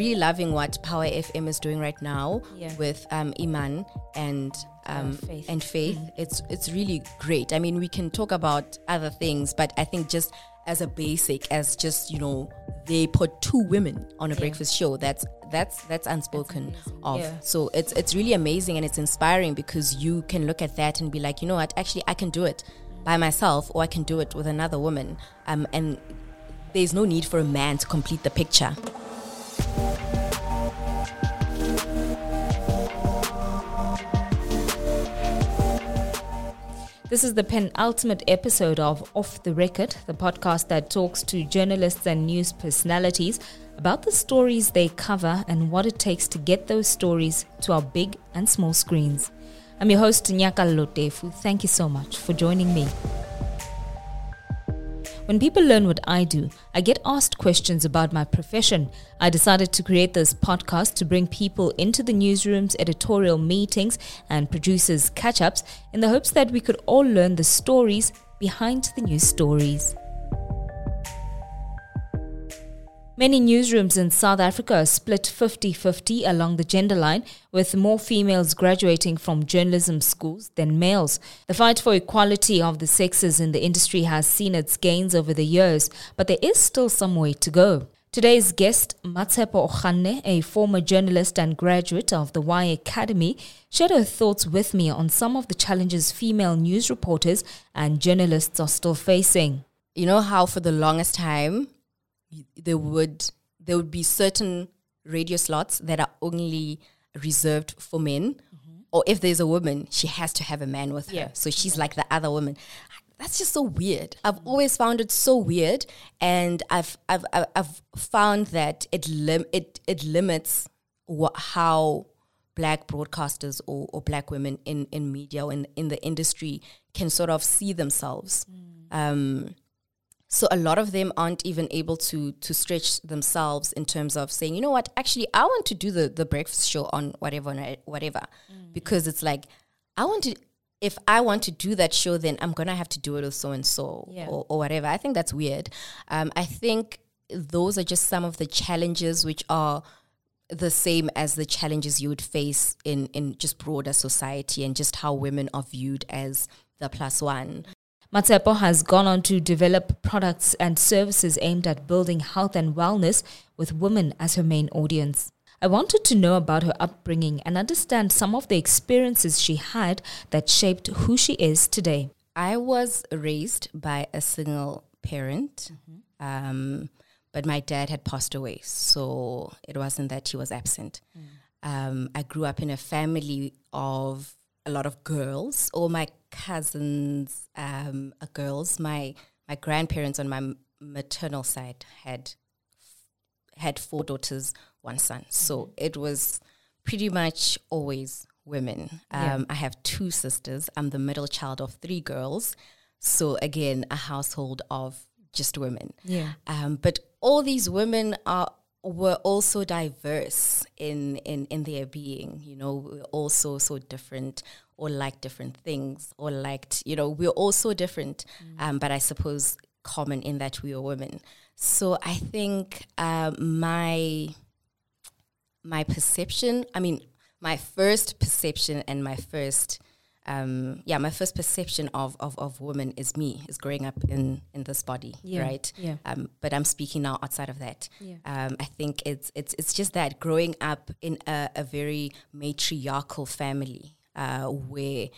Really loving what Power FM is doing right now Yeah. with um, Iman and um, Faith. and Faith. It's it's really great. I mean, we can talk about other things, but I think just as a basic, as just you know, they put two women on a breakfast show. That's that's that's unspoken of. Yeah. So it's it's really amazing and it's inspiring because you can look at that and be like, you know what, actually, I can do it by myself, or I can do it with another woman. Um, and there's no need for a man to complete the picture. This is the penultimate episode of Off the Record, the podcast that talks to journalists and news personalities about the stories they cover and what it takes to get those stories to our big and small screens. I'm your host, Nyakalo Tefu. Thank you so much for joining me. When people learn what I do, I get asked questions about my profession. I decided to create this podcast to bring people into the newsrooms, editorial meetings, and producers' catch ups in the hopes that we could all learn the stories behind the news stories. Many newsrooms in South Africa are split 50 50 along the gender line, with more females graduating from journalism schools than males. The fight for equality of the sexes in the industry has seen its gains over the years, but there is still some way to go. Today's guest, Matsepo Okhanne, a former journalist and graduate of the Y Academy, shared her thoughts with me on some of the challenges female news reporters and journalists are still facing. you know how for the longest time there would there would be certain radio slots that are only reserved for men. Or if there's a woman she has to have a man with Yeah. her so she's like the other woman. That's just so weird. I've always found it so weird. And i've i've i've, found that it lim- it it limits how black broadcasters or, or black women in, in media or in, in the industry can sort of see themselves. Um, so a lot of them aren't even able to to stretch themselves in terms of saying, you know what, actually, I want to do the the breakfast show on whatever whatever, because it's like I want to. If I want to do that show, then I'm gonna have to do it with so and so Yeah. or or whatever. I think that's weird. Um, I think those are just some of the challenges which are the same as the challenges you would face in in just broader society and just how women are viewed as the plus one. Matsepo has gone on to develop products and services aimed at building health and wellness with women as her main audience. I wanted to know about her upbringing and understand some of the experiences she had that shaped who she is today. I was raised by a single parent, um, but my dad had passed away, so it wasn't that he was absent. Um, I grew up in a family of a lot of girls. All my cousins um, are girls. My my grandparents on my maternal side had had four daughters, one son. So it was pretty much always women. Yeah. Um, I have two sisters. I'm the middle child of three girls. So again, a household of just women. Yeah. Um, but all these women are were also diverse in, in, in their being. You know, we're also so different or like different things or liked, you know, we're all so different. Um, but I suppose common in that we are women. So I think um, my my perception, I mean, my first perception and my first um, yeah, my first perception of, of, of women is me, is growing up in, in this body, Yeah, right? yeah. Um, but I'm speaking now outside of that. Yeah. Um, I think it's it's it's just that growing up in a, a very matriarchal family uh, where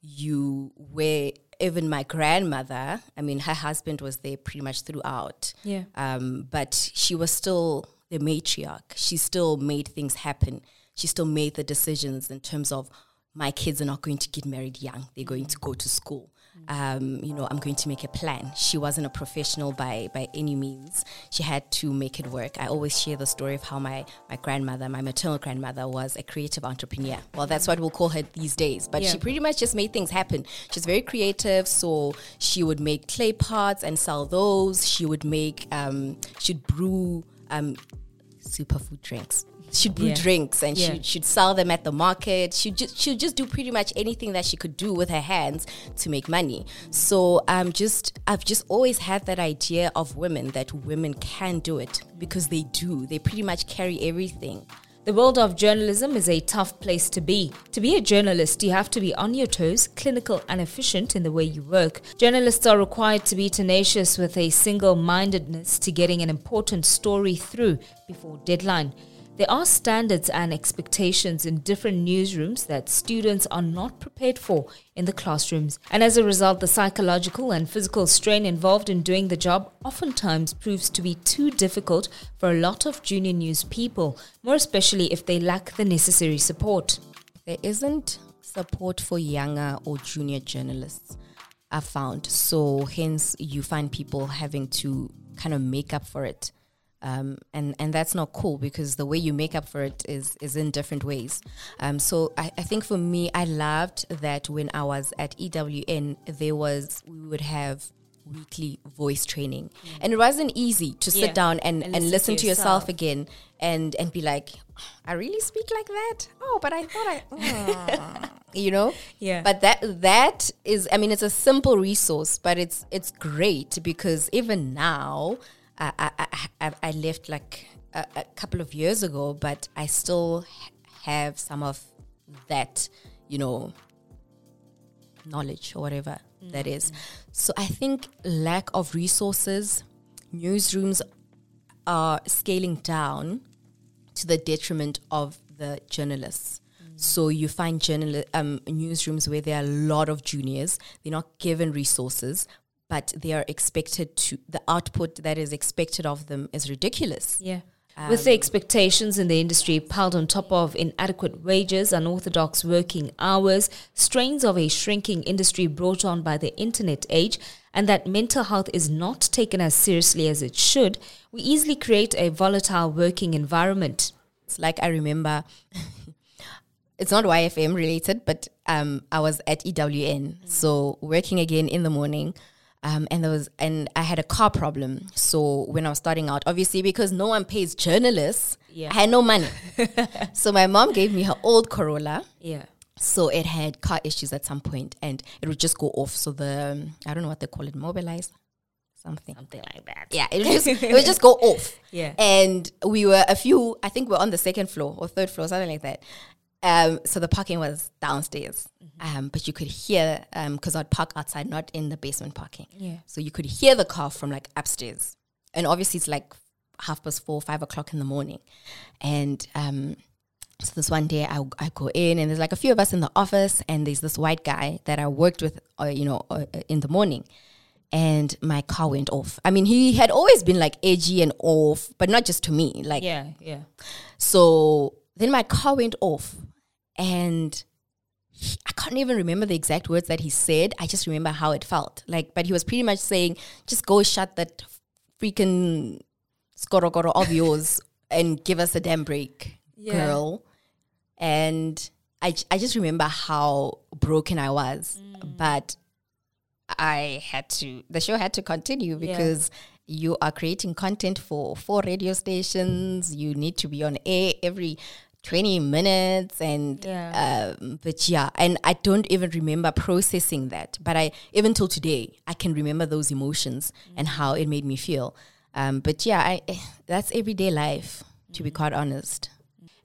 you where even my grandmother, I mean, her husband was there pretty much throughout. Yeah. Um, but she was still the matriarch. She still made things happen. She still made the decisions in terms of my kids are not going to get married young. They're going to go to school. Um, you know, I'm going to make a plan. She wasn't a professional by by any means. She had to make it work. I always share the story of how my my grandmother, my maternal grandmother, was a creative entrepreneur. Well, that's what we'll call her these days. But Yeah. she pretty much just made things happen. She's very creative, so she would make clay pots and sell those. She would make, um, she'd brew. Um, superfood drinks. She'd brew Yeah. drinks and Yeah. she'd, she'd sell them at the market. She'd just she'd just do pretty much anything that she could do with her hands to make money. So I'm just I've just always had that idea of women that women can do it because they do. They pretty much carry everything. The world of journalism is a tough place to be. To be a journalist, you have to be on your toes, clinical, and efficient in the way you work. Journalists are required to be tenacious with a single mindedness to getting an important story through before deadline. There are standards and expectations in different newsrooms that students are not prepared for in the classrooms. And as a result, the psychological and physical strain involved in doing the job oftentimes proves to be too difficult for a lot of junior news people, more especially if they lack the necessary support. there isn't support for younger or junior journalists i found so hence you find people having to kind of make up for it um, and and that's not cool because the way you make up for it is is in different ways um, so I, I think for me i loved that when i was at ewn there was we would have weekly voice training and it wasn't easy to sit. Yeah. down and, And and, listen listen, to to yourself yourself. again and and be like i really speak like that oh but i thought i mm," you know Yeah. but that that is i mean it's a simple resource but it's it's great because even now i i i, left like a, a couple of years ago but i still have some of that you know knowledge or whatever that is so i think lack of resources newsrooms are scaling down to the detriment of the journalists. So you find journal um, newsrooms where there are a lot of juniors. They're not given resources, but they are expected to. The output that is expected of them is ridiculous. Yeah. With the expectations in the industry piled on top of inadequate wages, unorthodox working hours, strains of a shrinking industry brought on by the internet age, and that mental health is not taken as seriously as it should, we easily create a volatile working environment. It's like I remember. it's not YFM related, but um, I was at EWN, so working again in the morning. Um, and there was, and I had a car problem. So when I was starting out, obviously because no one pays journalists, Yeah. I had no money. so my mom gave me her old Corolla. Yeah. So it had car issues at some point, and it would just go off. So the um, I don't know what they call it, mobilize, something. Something like that. Yeah, it would just it would just go off. Yeah. And we were a few, I think we are on the second floor or third floor, something like that. Um, so the parking was downstairs, um, but you could hear because I'd park outside, not in the basement parking. Yeah. So you could hear the car from like upstairs, and obviously it's like half past four, five o'clock in the morning, and um, so this one day I, I go in and there's like a few of us in the office and there's this white guy that I worked with, uh, you know, uh, uh, in the morning. And my car went off. I mean, he had always been like edgy and off, but not just to me. Like, Yeah. Yeah. so then my car went off and he- I can't even remember the exact words that he said. I just remember how it felt. Like, but he was pretty much saying, just go shut that freaking skorogoro of yours and give us a damn break, Yeah. girl. And I, I just remember how broken I was. Mm. But I had to, the show had to continue Yeah. because you are creating content for four radio stations. You need to be on air every 20 minutes. And, Yeah. um, but yeah, and I don't even remember processing that. But I, even till today, I can remember those emotions and how it made me feel. Um, but yeah, I, eh, that's everyday life, to be quite honest.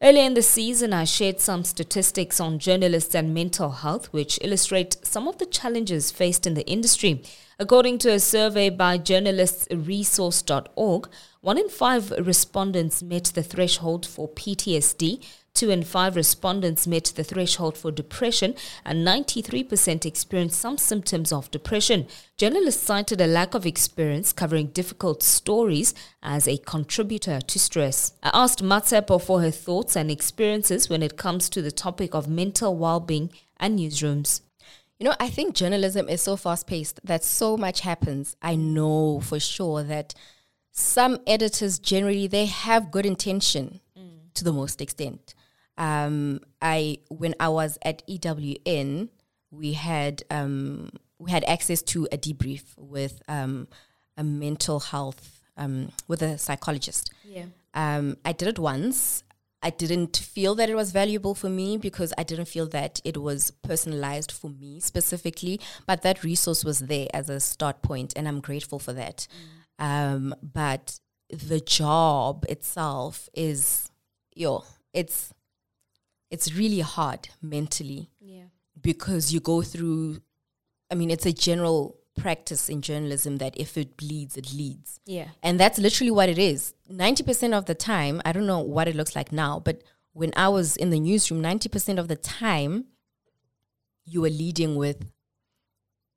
Earlier in the season, I shared some statistics on journalists and mental health, which illustrate some of the challenges faced in the industry. According to a survey by journalistsresource.org, one in five respondents met the threshold for PTSD, two in five respondents met the threshold for depression, and 93% experienced some symptoms of depression. Journalists cited a lack of experience covering difficult stories as a contributor to stress. I asked Matsepo for her thoughts and experiences when it comes to the topic of mental well being and newsrooms. You know, I think journalism is so fast paced that so much happens. I know for sure that some editors generally they have good intention mm. to the most extent. Um, I when I was at EWN, we had um, we had access to a debrief with um, a mental health um, with a psychologist. Yeah. Um, I did it once. I didn't feel that it was valuable for me because I didn't feel that it was personalized for me specifically. But that resource was there as a start point, and I'm grateful for that. Um, but the job itself is, yo, it's it's really hard mentally Yeah. because you go through. I mean, it's a general practice in journalism that if it bleeds, it leads. Yeah. And that's literally what it is. 90% of the time, I don't know what it looks like now, but when I was in the newsroom, 90% of the time, you were leading with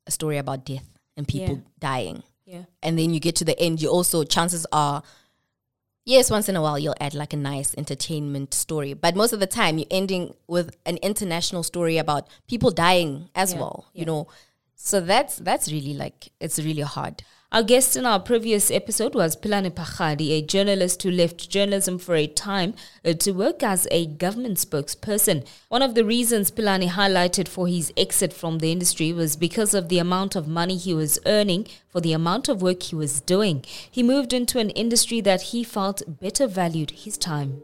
a story about death and people Yeah. dying. Yeah. And then you get to the end, you also, chances are, yes, once in a while you'll add like a nice entertainment story. But most of the time, you're ending with an international story about people dying as Yeah, well, yeah. you know. So that's that's really like it's really hard. Our guest in our previous episode was Pilane Pachadi, a journalist who left journalism for a time uh, to work as a government spokesperson. One of the reasons Pilani highlighted for his exit from the industry was because of the amount of money he was earning for the amount of work he was doing. He moved into an industry that he felt better valued his time.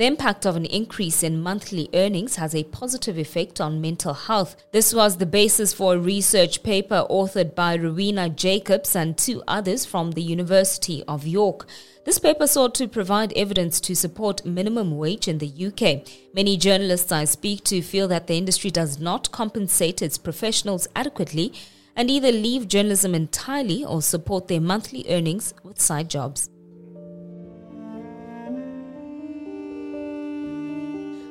The impact of an increase in monthly earnings has a positive effect on mental health. This was the basis for a research paper authored by Rowena Jacobs and two others from the University of York. This paper sought to provide evidence to support minimum wage in the UK. Many journalists I speak to feel that the industry does not compensate its professionals adequately and either leave journalism entirely or support their monthly earnings with side jobs.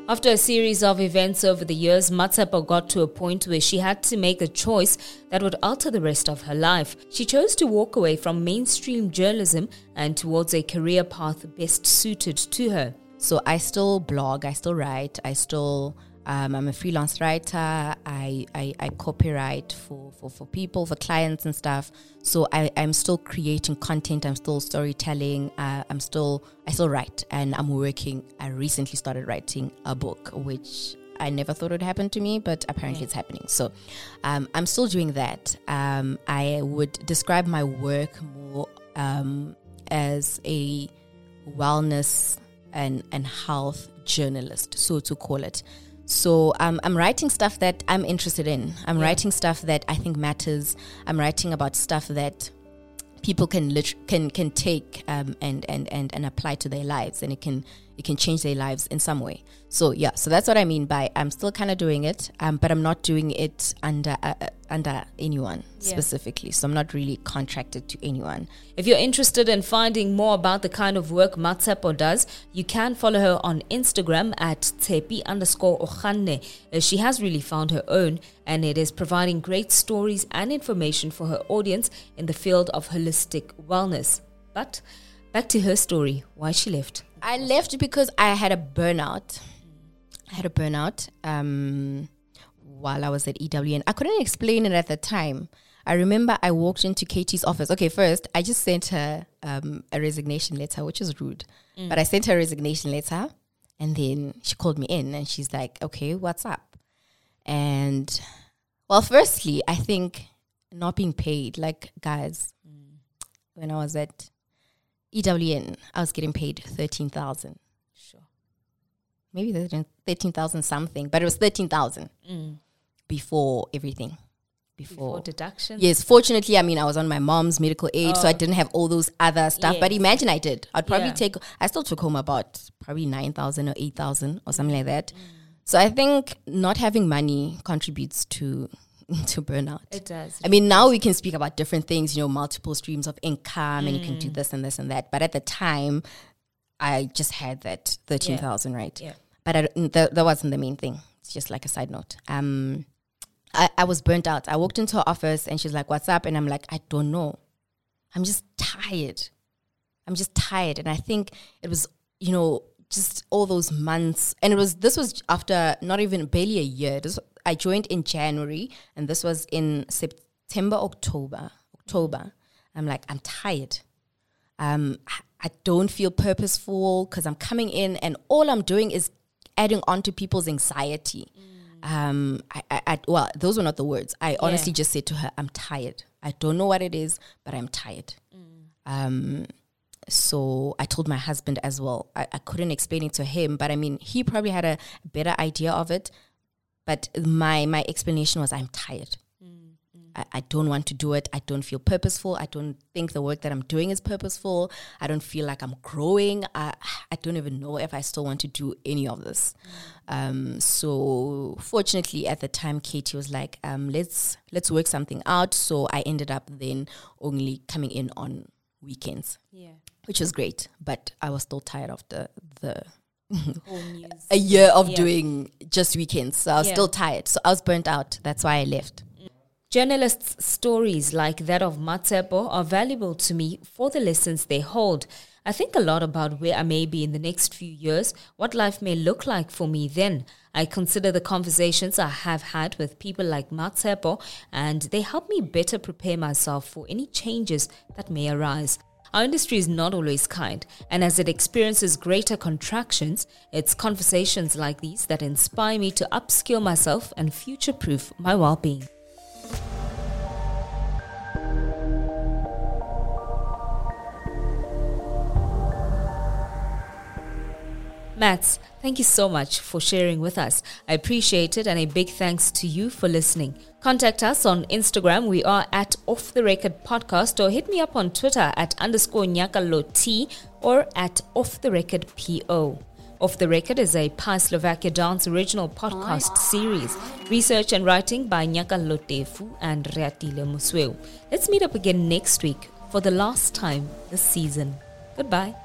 After a series of events over the years, Matsepo got to a point where she had to make a choice that would alter the rest of her life. She chose to walk away from mainstream journalism and towards a career path best suited to her. So I still blog, I still write, I still um, I'm a freelance writer. I, I, I copyright for, for, for people, for clients and stuff. So I, I'm still creating content. I'm still storytelling. Uh, I'm still I still write, and I'm working. I recently started writing a book, which I never thought would happen to me, but apparently it's happening. So um, I'm still doing that. Um, I would describe my work more um, as a wellness and, and health journalist, so to call it. So um, I'm writing stuff that I'm interested in. I'm Yeah. writing stuff that I think matters. I'm writing about stuff that people can lit- can can take um, and and and and apply to their lives, and it can it can change their lives in some way. So yeah, so that's what I mean by I'm still kind of doing it, um, but I'm not doing it under uh, uh, under anyone Yeah. specifically. So I'm not really contracted to anyone. If you're interested in finding more about the kind of work Matsepo does, you can follow her on Instagram at tepi underscore ochane. Uh, She has really found her own and it is providing great stories and information for her audience in the field of holistic wellness. But back to her story, why she left. I left because I had a burnout. I had a burnout um, while I was at EWN. I couldn't explain it at the time. I remember I walked into Katie's office. Okay, first, I just sent her um, a resignation letter, which is rude. But I sent her a resignation letter, and then she called me in and she's like, okay, what's up? And, well, firstly, I think not being paid, like, guys, when I was at EWN, I was getting paid 13,000 Sure. maybe 13 13,000 something, but it was 13,000 mm. before everything. Before. For deductions. yes, fortunately, I mean, I was on my mom's medical aid, so I Oh. didn't have all those other stuff. But imagine I did. I'd probably Yeah. take, I still took home about probably 9,000 or 8,000 or something like that. Mm. So I think not having money contributes to to burnout. It does. I mean, now we can speak about different things, you know, multiple streams of income, and you can do this and this and that. But at the time, I just had that thirteen thousand, right? Yeah. But I, that, that wasn't the main thing. It's just like a side note. Um, I, I was burnt out. I walked into her office, and she's like, "What's up?" And I'm like, "I don't know. I'm just tired. I'm just tired." And I think it was, you know, just all those months, and it was this was after not even barely a year. This, I joined in January, and this was in September, October, October. I'm like, I'm tired. Um, I- don't feel purposeful because I'm coming in, and all I'm doing is adding on to people's anxiety. Um, I, I, I, well, those were not the words. I honestly just said to her, I'm tired. I don't know what it is, but I'm tired. Um, so I told my husband as well. I, I couldn't explain it to him, but I mean, he probably had a better idea of it. But my my explanation was, I'm tired. I, I don't want to do it. I don't feel purposeful. I don't think the work that I'm doing is purposeful. I don't feel like I'm growing. I, I don't even know if I still want to do any of this. Um, so fortunately, at the time, Katie was like, um, "Let's let's work something out." So I ended up then only coming in on weekends, Yeah. which was great. But I was still tired of the the a year of Yeah. doing just weekends. So I was Yeah. still tired. So I was burnt out. That's why I left. Mm. Journalists' stories like that of Matsepo are valuable to me for the lessons they hold. I think a lot about where I may be in the next few years, what life may look like for me then. I consider the conversations I have had with people like Matsepo, and they help me better prepare myself for any changes that may arise. Our industry is not always kind, and as it experiences greater contractions, it's conversations like these that inspire me to upskill myself and future proof my well being. Mats, thank you so much for sharing with us. I appreciate it, and a big thanks to you for listening. Contact us on Instagram. We are at Off the Record Podcast, or hit me up on Twitter at underscore Nyakalo or at Off the Record PO. Off the Record is a Pi Slovakia Dance original podcast series. Research and writing by Nyakalo Tefu and Reatile Musweu. Let's meet up again next week for the last time this season. Goodbye.